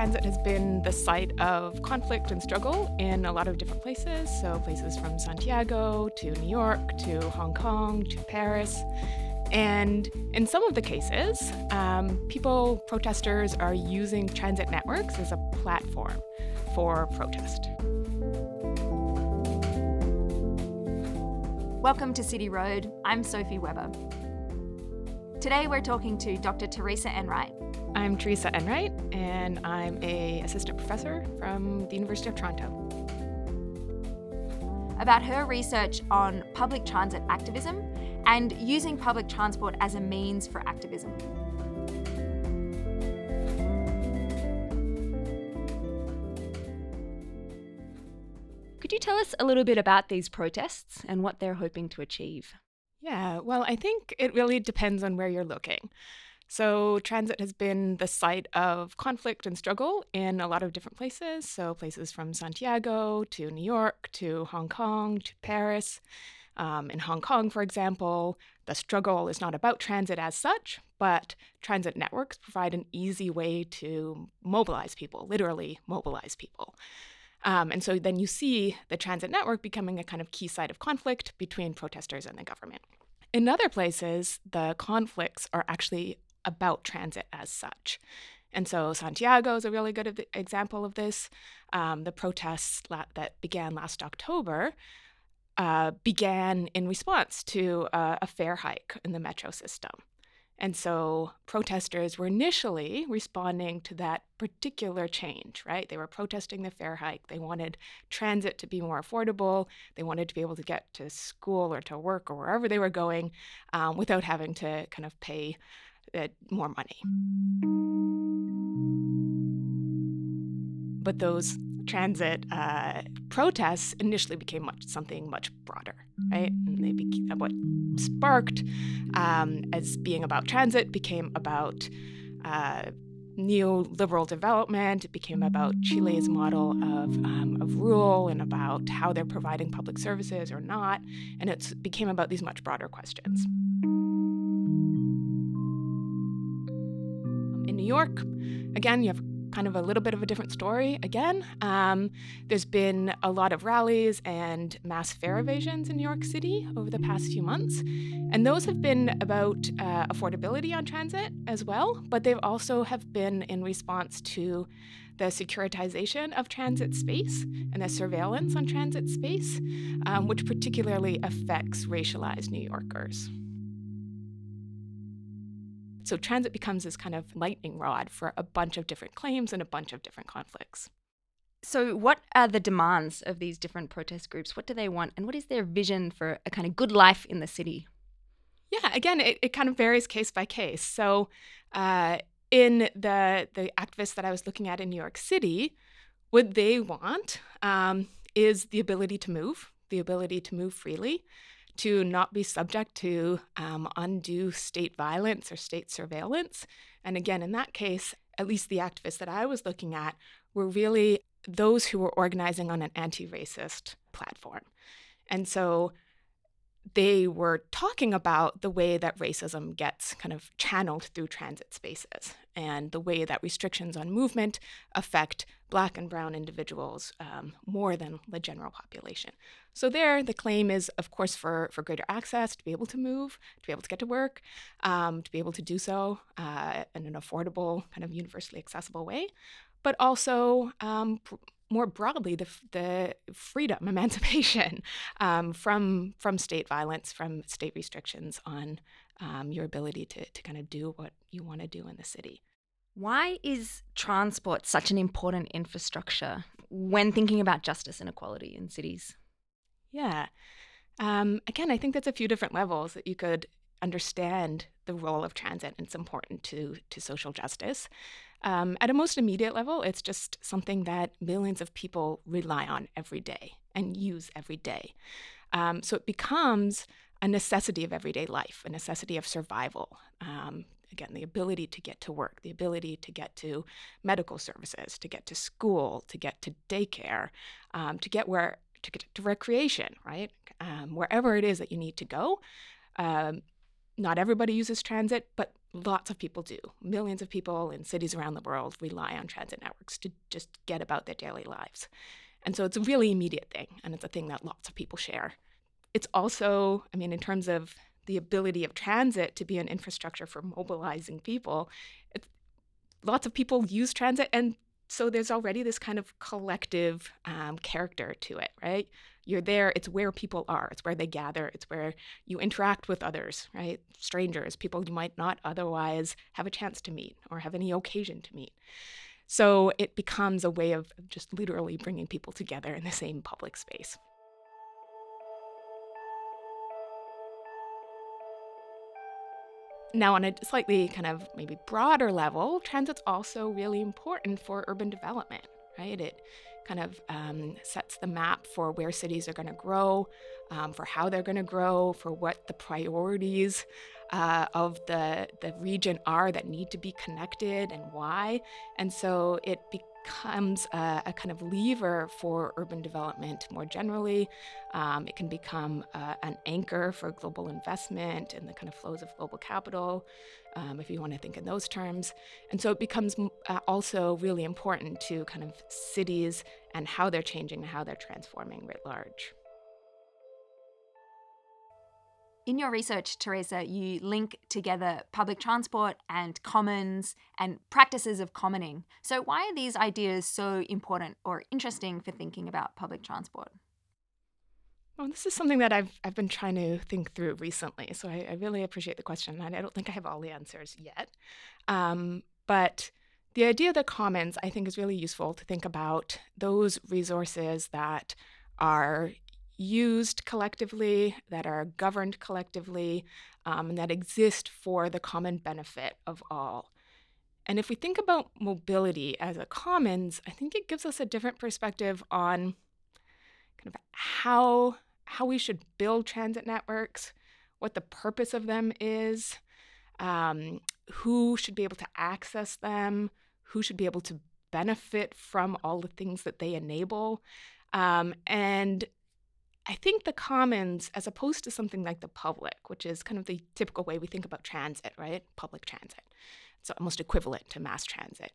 transit has been the site of conflict and struggle in a lot of different places. So, places from Santiago to New York to Hong Kong to Paris. And in some of the cases, um, people, protesters, are using transit networks as a platform for protest. Welcome to City Road. I'm Sophie Weber. Today we're talking to Dr. Teresa Enright. I'm Teresa Enright, and I'm a assistant professor from the University of Toronto. About her research on public transit activism and using public transport as a means for activism. Could you tell us a little bit about these protests and what they're hoping to achieve? Yeah, well, I think it really depends on where you're looking. So, transit has been the site of conflict and struggle in a lot of different places. So, places from Santiago to New York to Hong Kong to Paris. Um, in Hong Kong, for example, the struggle is not about transit as such, but transit networks provide an easy way to mobilize people, literally mobilize people. Um, and so then you see the transit network becoming a kind of key site of conflict between protesters and the government. In other places, the conflicts are actually about transit as such. And so Santiago is a really good example of this. Um, the protests that began last October uh, began in response to uh, a fare hike in the metro system. And so protesters were initially responding to that particular change, right? They were protesting the fare hike. They wanted transit to be more affordable. They wanted to be able to get to school or to work or wherever they were going um, without having to kind of pay uh, more money. But those transit uh, protests initially became much something much broader, right? And they became what sparked um, as being about transit became about uh, neoliberal development. It became about Chile's model of, um, of rule and about how they're providing public services or not. And it became about these much broader questions. New York. Again, you have kind of a little bit of a different story again. Um, there's been a lot of rallies and mass fare evasions in New York City over the past few months. And those have been about uh, affordability on transit as well, but they've also have been in response to the securitization of transit space and the surveillance on transit space, um, which particularly affects racialized New Yorkers. So transit becomes this kind of lightning rod for a bunch of different claims and a bunch of different conflicts. So, what are the demands of these different protest groups? What do they want? And what is their vision for a kind of good life in the city? Yeah, again, it, it kind of varies case by case. So, uh, in the, the activists that I was looking at in New York City, what they want um, is the ability to move, the ability to move freely, to not be subject to um, undue state violence or state surveillance. And again, in that case, at least the activists that I was looking at were really those who were organizing on an anti racist platform. And so they were talking about the way that racism gets kind of channeled through transit spaces and the way that restrictions on movement affect black and brown individuals um, more than the general population. So there, the claim is, of course, for, for greater access, to be able to move, to be able to get to work, um, to be able to do so uh, in an affordable, kind of universally accessible way, but also um, more broadly the, the freedom, emancipation um, from from state violence, from state restrictions on um, your ability to to kind of do what you want to do in the city. Why is transport such an important infrastructure when thinking about justice and equality in cities? Yeah. Um, again, I think that's a few different levels that you could understand the role of transit and it's important to to social justice. Um, at a most immediate level, it's just something that millions of people rely on every day and use every day. Um, so it becomes a necessity of everyday life, a necessity of survival. Um, again, the ability to get to work, the ability to get to medical services, to get to school, to get to daycare, um, to get where to get to recreation, right? Um, wherever it is that you need to go, um, not everybody uses transit, but lots of people do. Millions of people in cities around the world rely on transit networks to just get about their daily lives. And so it's a really immediate thing, and it's a thing that lots of people share. It's also, I mean, in terms of the ability of transit to be an infrastructure for mobilizing people, lots of people use transit, and so there's already this kind of collective um, character to it, right? You're there, it's where people are, it's where they gather, it's where you interact with others, right? Strangers, people you might not otherwise have a chance to meet or have any occasion to meet. So it becomes a way of just literally bringing people together in the same public space. Now, on a slightly kind of maybe broader level, transit's also really important for urban development, right? It kind of um, sets the map for where cities are going to grow, um, for how they're going to grow, for what the priorities uh, of the, the region are that need to be connected and why. And so it becomes a, a kind of lever for urban development more generally. Um, it can become uh, an anchor for global investment and the kind of flows of global capital, um, if you want to think in those terms. And so it becomes uh, also really important to kind of cities and how they're changing and how they're transforming writ large. In your research, Teresa, you link together public transport and commons and practices of commoning. So, why are these ideas so important or interesting for thinking about public transport? Well, this is something that I've, I've been trying to think through recently. So, I, I really appreciate the question. And I don't think I have all the answers yet. Um, but the idea of the commons, I think, is really useful to think about those resources that are used collectively, that are governed collectively, um, and that exist for the common benefit of all. And if we think about mobility as a commons, I think it gives us a different perspective on kind of how how we should build transit networks, what the purpose of them is, um, who should be able to access them, who should be able to benefit from all the things that they enable. Um, and I think the commons, as opposed to something like the public, which is kind of the typical way we think about transit, right? Public transit. It's almost equivalent to mass transit.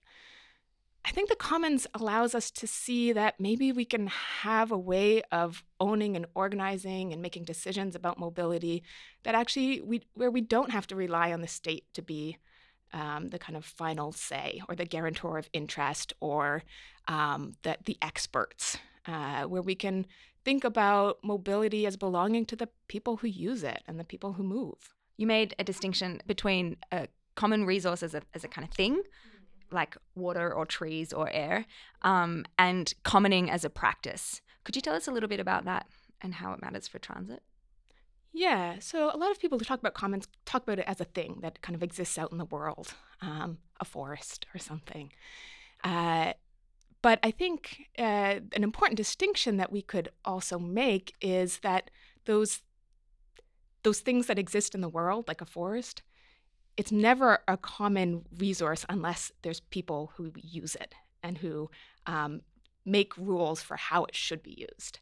I think the commons allows us to see that maybe we can have a way of owning and organizing and making decisions about mobility that actually we where we don't have to rely on the state to be um, the kind of final say or the guarantor of interest or um, the, the experts, uh, where we can think about mobility as belonging to the people who use it and the people who move. You made a distinction between a common resource as a, as a kind of thing, like water or trees or air, um, and commoning as a practice. Could you tell us a little bit about that and how it matters for transit? Yeah, so a lot of people who talk about commons talk about it as a thing that kind of exists out in the world, um, a forest or something. Uh, but I think uh, an important distinction that we could also make is that those those things that exist in the world, like a forest, it's never a common resource unless there's people who use it and who um, make rules for how it should be used.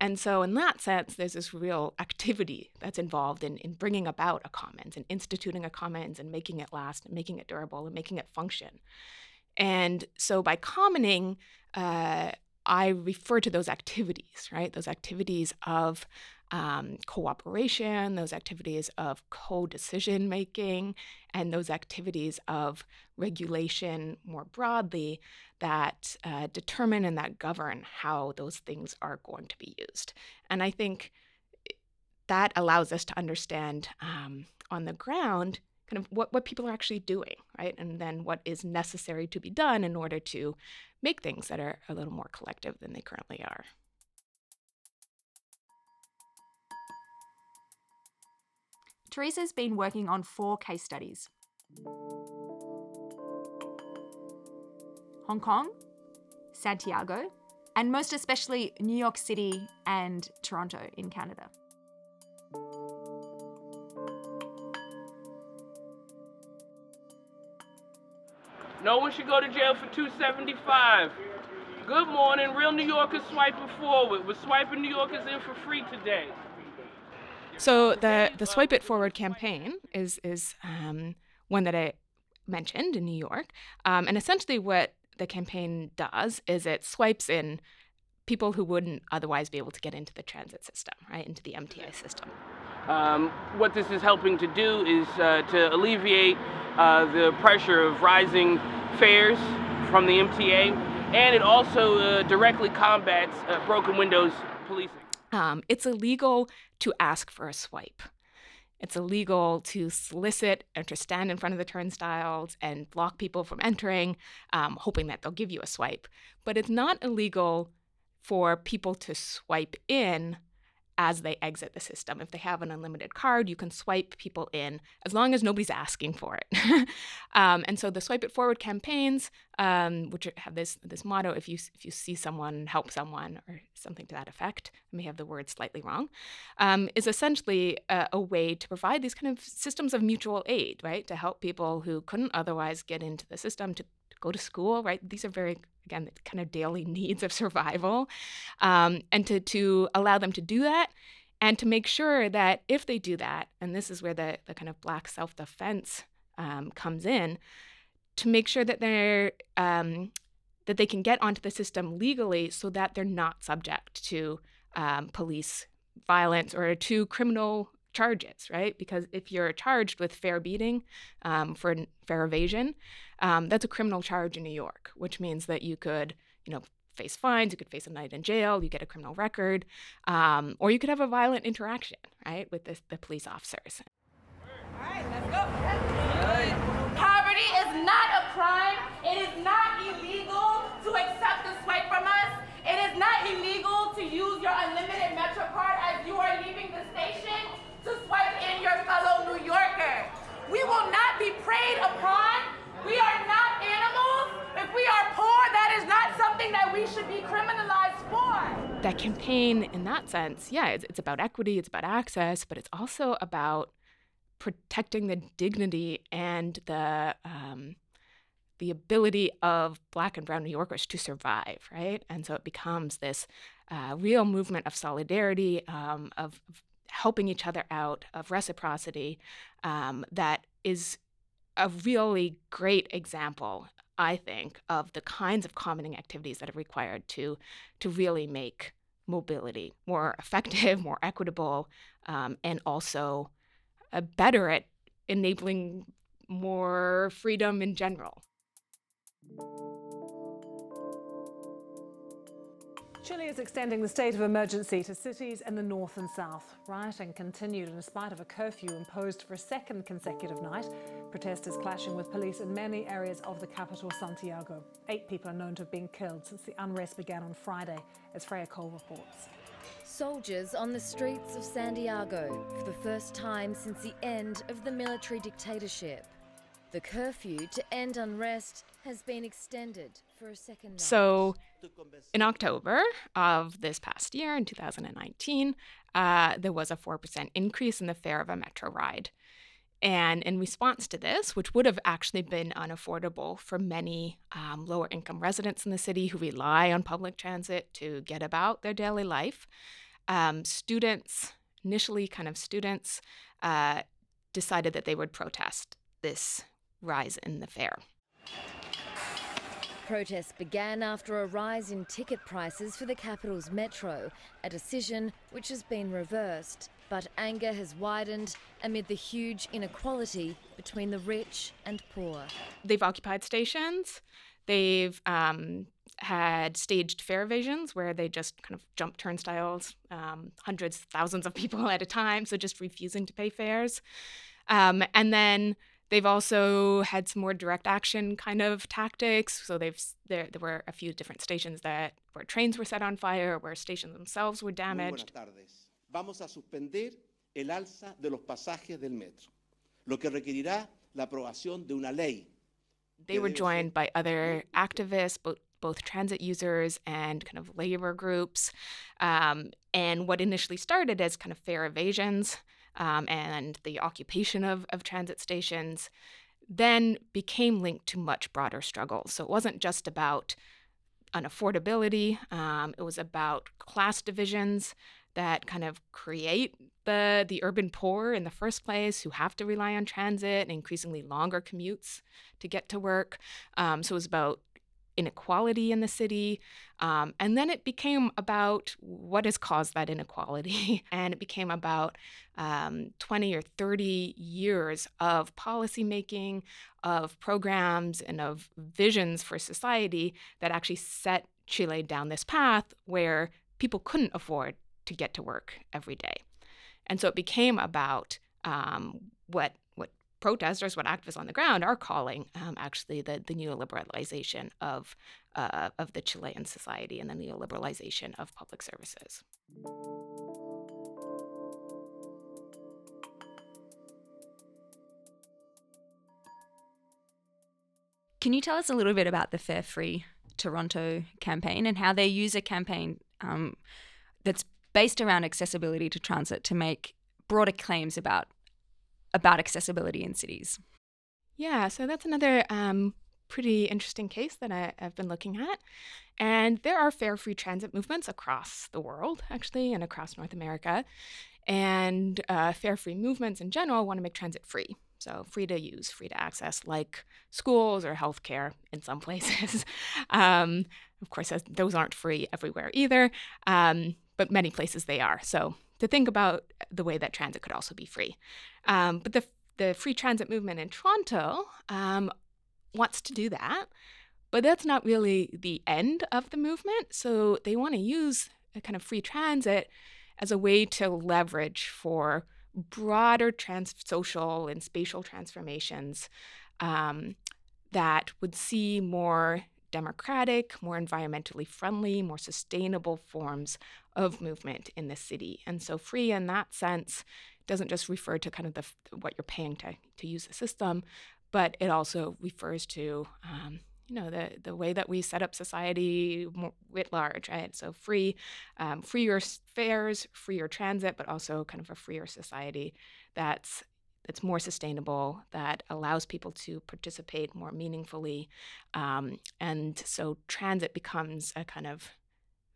And so, in that sense, there's this real activity that's involved in, in bringing about a commons and instituting a commons and making it last and making it durable and making it function. And so by commoning, uh, I refer to those activities, right? Those activities of um, cooperation, those activities of co decision making, and those activities of regulation more broadly that uh, determine and that govern how those things are going to be used. And I think that allows us to understand um, on the ground kind of what, what people are actually doing, right? And then what is necessary to be done in order to make things that are a little more collective than they currently are. Teresa's been working on four case studies Hong Kong, Santiago, and most especially New York City and Toronto in Canada. No one should go to jail for 275. Good morning, real New Yorkers swiping forward. We're swiping New Yorkers in for free today. So the the Swipe It Forward campaign is is um, one that I mentioned in New York, um, and essentially what the campaign does is it swipes in people who wouldn't otherwise be able to get into the transit system, right, into the MTA system. Um, what this is helping to do is uh, to alleviate uh, the pressure of rising fares from the MTA, and it also uh, directly combats uh, broken windows policing. Um, it's illegal to ask for a swipe. It's illegal to solicit and to stand in front of the turnstiles and block people from entering, um, hoping that they'll give you a swipe. But it's not illegal for people to swipe in as they exit the system. If they have an unlimited card, you can swipe people in as long as nobody's asking for it. um, and so the Swipe It Forward campaigns, um, which have this this motto: if you if you see someone, help someone, or something to that effect. I may have the word slightly wrong. Um, is essentially a, a way to provide these kind of systems of mutual aid, right, to help people who couldn't otherwise get into the system to go to school, right? These are very again, the kind of daily needs of survival, um, and to, to allow them to do that and to make sure that if they do that, and this is where the, the kind of black self defense um, comes in, to make sure that they're um, that they can get onto the system legally so that they're not subject to um, police violence or to criminal charges, right? Because if you're charged with fare beating um, for fare evasion, um, that's a criminal charge in New York, which means that you could, you know, face fines, you could face a night in jail, you get a criminal record, um, or you could have a violent interaction, right, with the, the police officers. All right, let's go. Poverty is not a crime. It is not illegal to accept the swipe from us. It is not illegal to use your unlimited Metro card as you are leaving the station to swipe in your fellow New Yorker. We will not be preyed upon we are not animals. If we are poor, that is not something that we should be criminalized for. That campaign, in that sense, yeah, it's, it's about equity, it's about access, but it's also about protecting the dignity and the um, the ability of Black and Brown New Yorkers to survive, right? And so it becomes this uh, real movement of solidarity, um, of, of, helping each other out, of reciprocity um, that is a really great example, I think, of the kinds of commoning activities that are required to to really make mobility more effective, more equitable, um, and also uh, better at enabling more freedom in general. Chile is extending the state of emergency to cities in the north and south. Rioting continued in spite of a curfew imposed for a second consecutive night. Protesters clashing with police in many areas of the capital, Santiago. Eight people are known to have been killed since the unrest began on Friday, as Freya Cole reports. Soldiers on the streets of Santiago for the first time since the end of the military dictatorship. The curfew to end unrest has been extended for a second night. So, in October of this past year, in 2019, uh, there was a 4% increase in the fare of a metro ride. And in response to this, which would have actually been unaffordable for many um, lower income residents in the city who rely on public transit to get about their daily life, um, students, initially kind of students, uh, decided that they would protest this rise in the fare. Protests began after a rise in ticket prices for the capital's metro, a decision which has been reversed. But anger has widened amid the huge inequality between the rich and poor. They've occupied stations. They've um, had staged fare evasions where they just kind of jump turnstiles, um, hundreds, thousands of people at a time, so just refusing to pay fares. Um, and then They've also had some more direct action kind of tactics. So they've there there were a few different stations that where trains were set on fire, where stations themselves were damaged. Muy buenas tardes. Vamos a suspender el alza de los pasajes del metro, lo que requerirá la aprobación de una ley. They were joined by other activists, both both transit users and kind of labor groups. Um, and what initially started as kind of fare evasions um, and the occupation of, of transit stations then became linked to much broader struggles. So it wasn't just about unaffordability, um, it was about class divisions that kind of create the the urban poor in the first place who have to rely on transit and increasingly longer commutes to get to work. Um, so it was about inequality in the city. Um, and then it became about what has caused that inequality. and it became about um, 20 or 30 years of policymaking, of programs, and of visions for society that actually set Chile down this path where people couldn't afford to get to work every day. And so it became about um, what what protesters, what activists on the ground are calling um, actually the, the neoliberalization of uh, of the Chilean society and the neoliberalization of public services. Can you tell us a little bit about the Fare Free Toronto campaign and how they use a campaign um, that's based around accessibility to transit to make broader claims about about accessibility in cities. Yeah, so that's another um, pretty interesting case that I, have been looking at. And there are fare free transit movements across the world, actually, and across North America. And uh, fare free movements in general want to make transit free. So, free to use, free to access, like schools or healthcare in some places. um, of course, those aren't free everywhere either. Um, but many places they are. So to think about the way that transit could also be free. Um, but the the free transit movement in Toronto um, wants to do that, but that's not really the end of the movement. So they want to use a kind of free transit as a way to leverage for broader trans social and spatial transformations um, that would see more democratic, more environmentally friendly, more sustainable forms of movement in the city. And so free in that sense doesn't just refer to kind of the what you're paying to, to use the system, but it also refers to um, you know the the way that we set up society writ large, right? So free, um, freer fares, freer transit, but also kind of a freer society that's that's more sustainable, that allows people to participate more meaningfully. Um, and so transit becomes a kind of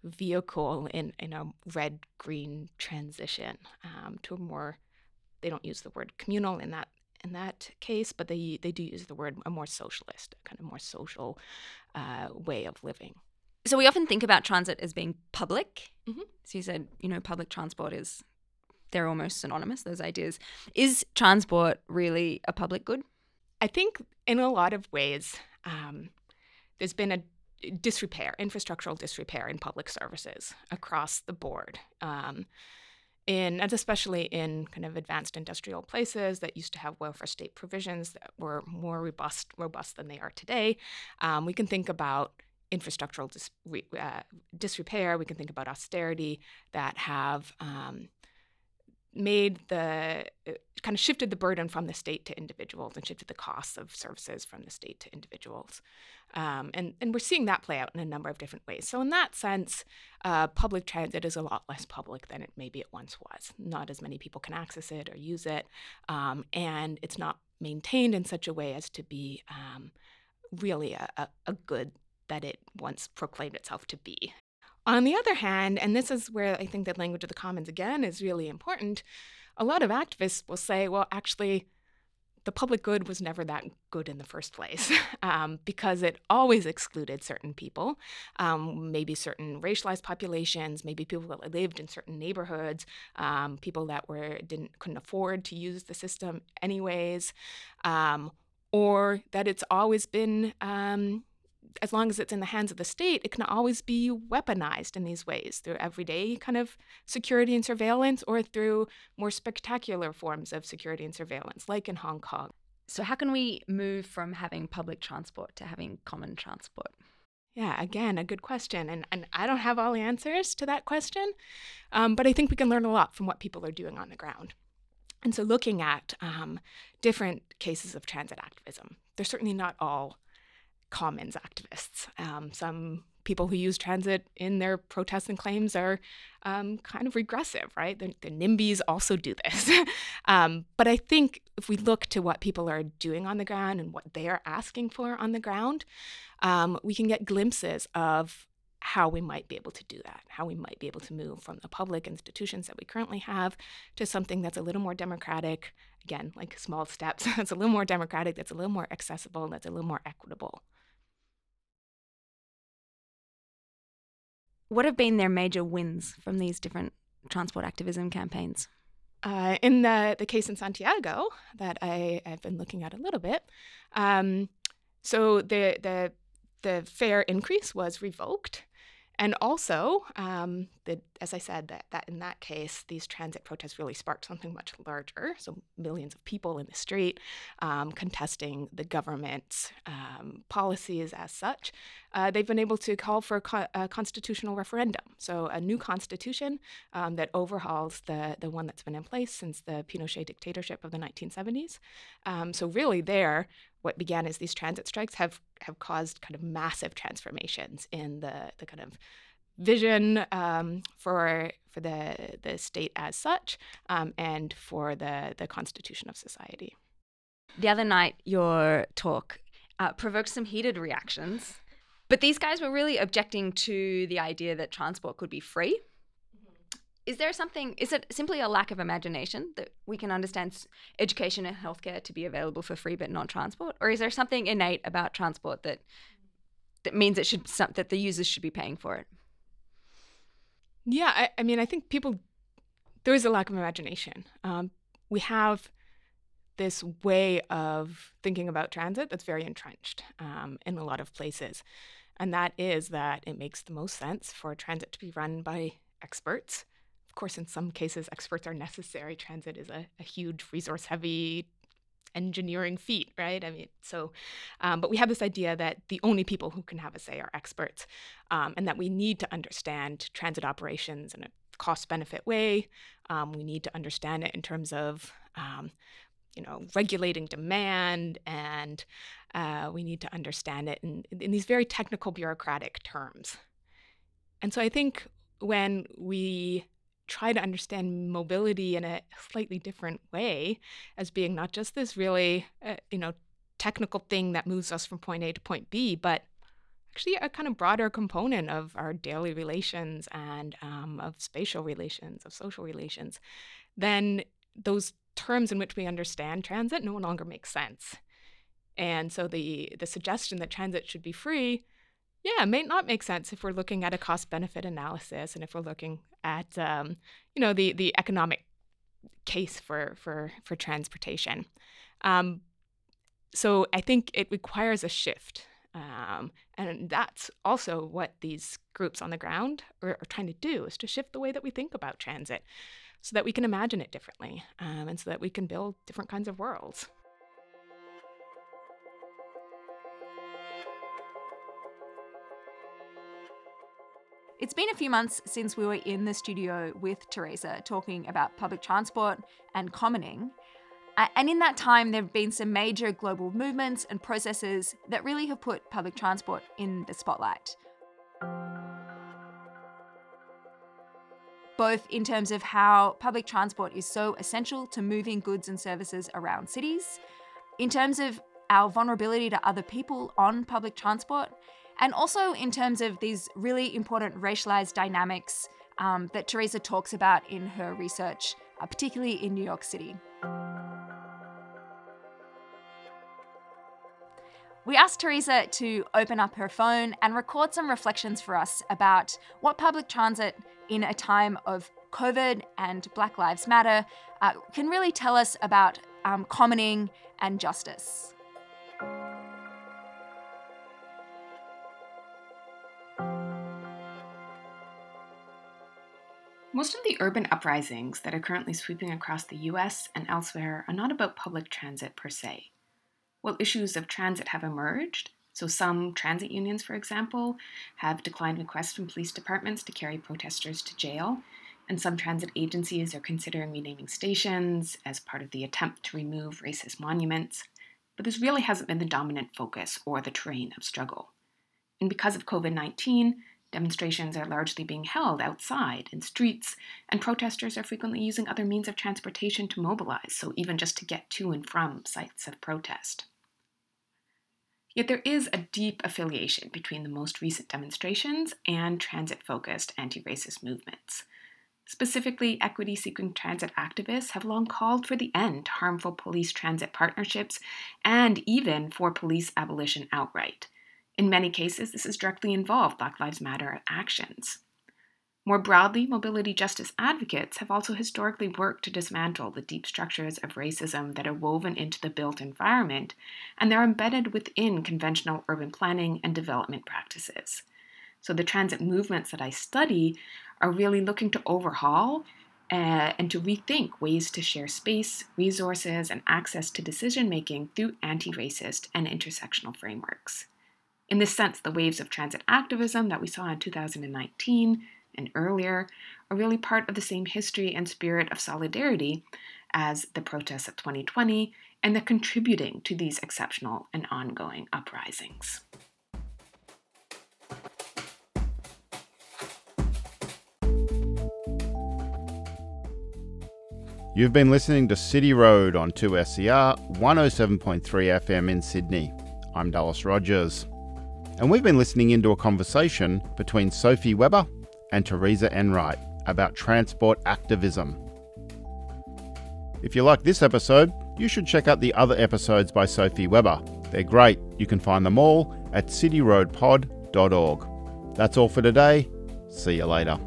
vehicle in, in a red green transition um, to a more, they don't use the word communal in that in that case, but they they do use the word a more socialist, kind of more social uh, way of living. So we often think about transit as being public. Mm-hmm. So you said, you know, public transport is they're almost synonymous, those ideas. Is transport really a public good? I think in a lot of ways, um, there's been a disrepair, infrastructural disrepair in public services across the board. Um, in, and especially in kind of advanced industrial places that used to have welfare state provisions that were more robust, robust than they are today. Um, we can think about infrastructural dis, uh, disrepair. We can think about austerity that have um, made the uh, kind of shifted the burden from the state to individuals and shifted the costs of services from the state to individuals. Um, and, and we're seeing that play out in a number of different ways. So, in that sense, uh, public transit is a lot less public than it maybe it once was. Not as many people can access it or use it. Um, and it's not maintained in such a way as to be um, really a, a, a good that it once proclaimed itself to be. On the other hand, and this is where I think that language of the commons again is really important, a lot of activists will say, well, actually, the public good was never that good in the first place um, because it always excluded certain people, um, maybe certain racialized populations, maybe people that lived in certain neighborhoods, um, people that were didn't couldn't afford to use the system anyways, um, or that it's always been um, as long as it's in the hands of the state, it can always be weaponized in these ways through everyday kind of security and surveillance or through more spectacular forms of security and surveillance, like in Hong Kong. So, how can we move from having public transport to having common transport? Yeah, again, a good question. And, and I don't have all the answers to that question, um, but I think we can learn a lot from what people are doing on the ground. And so, looking at um, different cases of transit activism, they're certainly not all commons activists. Um, some people who use transit in their protests and claims are um, kind of regressive, right? The, the NIMBYs also do this. um, but I think if we look to what people are doing on the ground and what they are asking for on the ground, um, we can get glimpses of how we might be able to do that, how we might be able to move from the public institutions that we currently have to something that's a little more democratic, again, like small steps, that's a little more democratic, that's a little more accessible, that's a little more equitable. What have been their major wins from these different transport activism campaigns? Uh, in the, the case in Santiago that I, I've been looking at a little bit, um, so the, the, the fare increase was revoked. And also, um, the, as I said, that, that in that case, these transit protests really sparked something much larger. So, millions of people in the street um, contesting the government's um, policies as such. Uh, they've been able to call for a, co- a, constitutional referendum. So, a new constitution um, that overhauls the, the one that's been in place since the Pinochet dictatorship of the 1970s. Um, so, really, there, what began as these transit strikes have have caused kind of massive transformations in the the kind of vision um, for for the the state as such um, and for the the constitution of society. The other night, your talk uh, provoked some heated reactions, but these guys were really objecting to the idea that transport could be free is there something is it simply a lack of imagination that we can understand education and healthcare to be available for free but not transport? Or is there something innate about transport that that means it should that the users should be paying for it? Yeah i, I mean i think people there is a lack of imagination. Um, we have this way of thinking about transit that's very entrenched um, in a lot of places. And that is that it makes the most sense for transit to be run by experts course, in some cases, experts are necessary. Transit is a, a huge resource heavy engineering feat, right? I mean, so, um, but we have this idea that the only people who can have a say are experts, um, and that we need to understand transit operations in a cost benefit way. Um, we need to understand it in terms of, um, you know, regulating demand, and uh, we need to understand it in, in these very technical bureaucratic terms. And so I think when we try to understand mobility in a slightly different way as being not just this really, uh, you know, technical thing that moves us from point A to point B, but actually a kind of broader component of our daily relations and um, of spatial relations, of social relations, then those terms in which we understand transit no longer make sense. And so the the suggestion that transit should be free yeah, it may not make sense if we're looking at a cost benefit analysis and if we're looking at um, you know the the economic case for for for transportation. Um, so I think it requires a shift, um, and that's also what these groups on the ground are, are, trying to do is to shift the way that we think about transit, so that we can imagine it differently, um, and so that we can build different kinds of worlds. It's been a few months since we were in the studio with Teresa talking about public transport and commoning. And in that time, there have been some major global movements and processes that really have put public transport in the spotlight. Both in terms of how public transport is so essential to moving goods and services around cities, in terms of our vulnerability to other people on public transport, and also in terms of these really important racialized dynamics um, that Teresa talks about in her research, uh, particularly in New York City. We asked Teresa to open up her phone and record some reflections for us about what public transit in a time of COVID and Black Lives Matter uh, can really tell us about um, commoning and justice. Most of the urban uprisings that are currently sweeping across the US and elsewhere are not about public transit per se. While issues of transit have emerged, so some transit unions, for example, have declined requests from police departments to carry protesters to jail, and some transit agencies are considering renaming stations as part of the attempt to remove racist monuments. But this really hasn't been the dominant focus or the terrain of struggle. And because of COVID 19, Demonstrations are largely being held outside in streets, and protesters are frequently using other means of transportation to mobilize, so even just to get to and from sites of protest. Yet there is a deep affiliation between the most recent demonstrations and transit focused anti racist movements. Specifically, equity seeking transit activists have long called for the end to harmful police transit partnerships and even for police abolition outright. In many cases, this has directly involved Black Lives Matter actions. More broadly, mobility justice advocates have also historically worked to dismantle the deep structures of racism that are woven into the built environment, and they're embedded within conventional urban planning and development practices. So, the transit movements that I study are really looking to overhaul uh, and to rethink ways to share space, resources, and access to decision making through anti racist and intersectional frameworks. In this sense, the waves of transit activism that we saw in 2019 and earlier are really part of the same history and spirit of solidarity as the protests of 2020, and they're contributing to these exceptional and ongoing uprisings. You've been listening to City Road on 2SER 107.3 FM in Sydney. I'm Dallas Rogers. And we've been listening into a conversation between Sophie Weber and Teresa Enright about transport activism. If you like this episode, you should check out the other episodes by Sophie Weber. They're great. You can find them all at cityroadpod.org. That's all for today. See you later.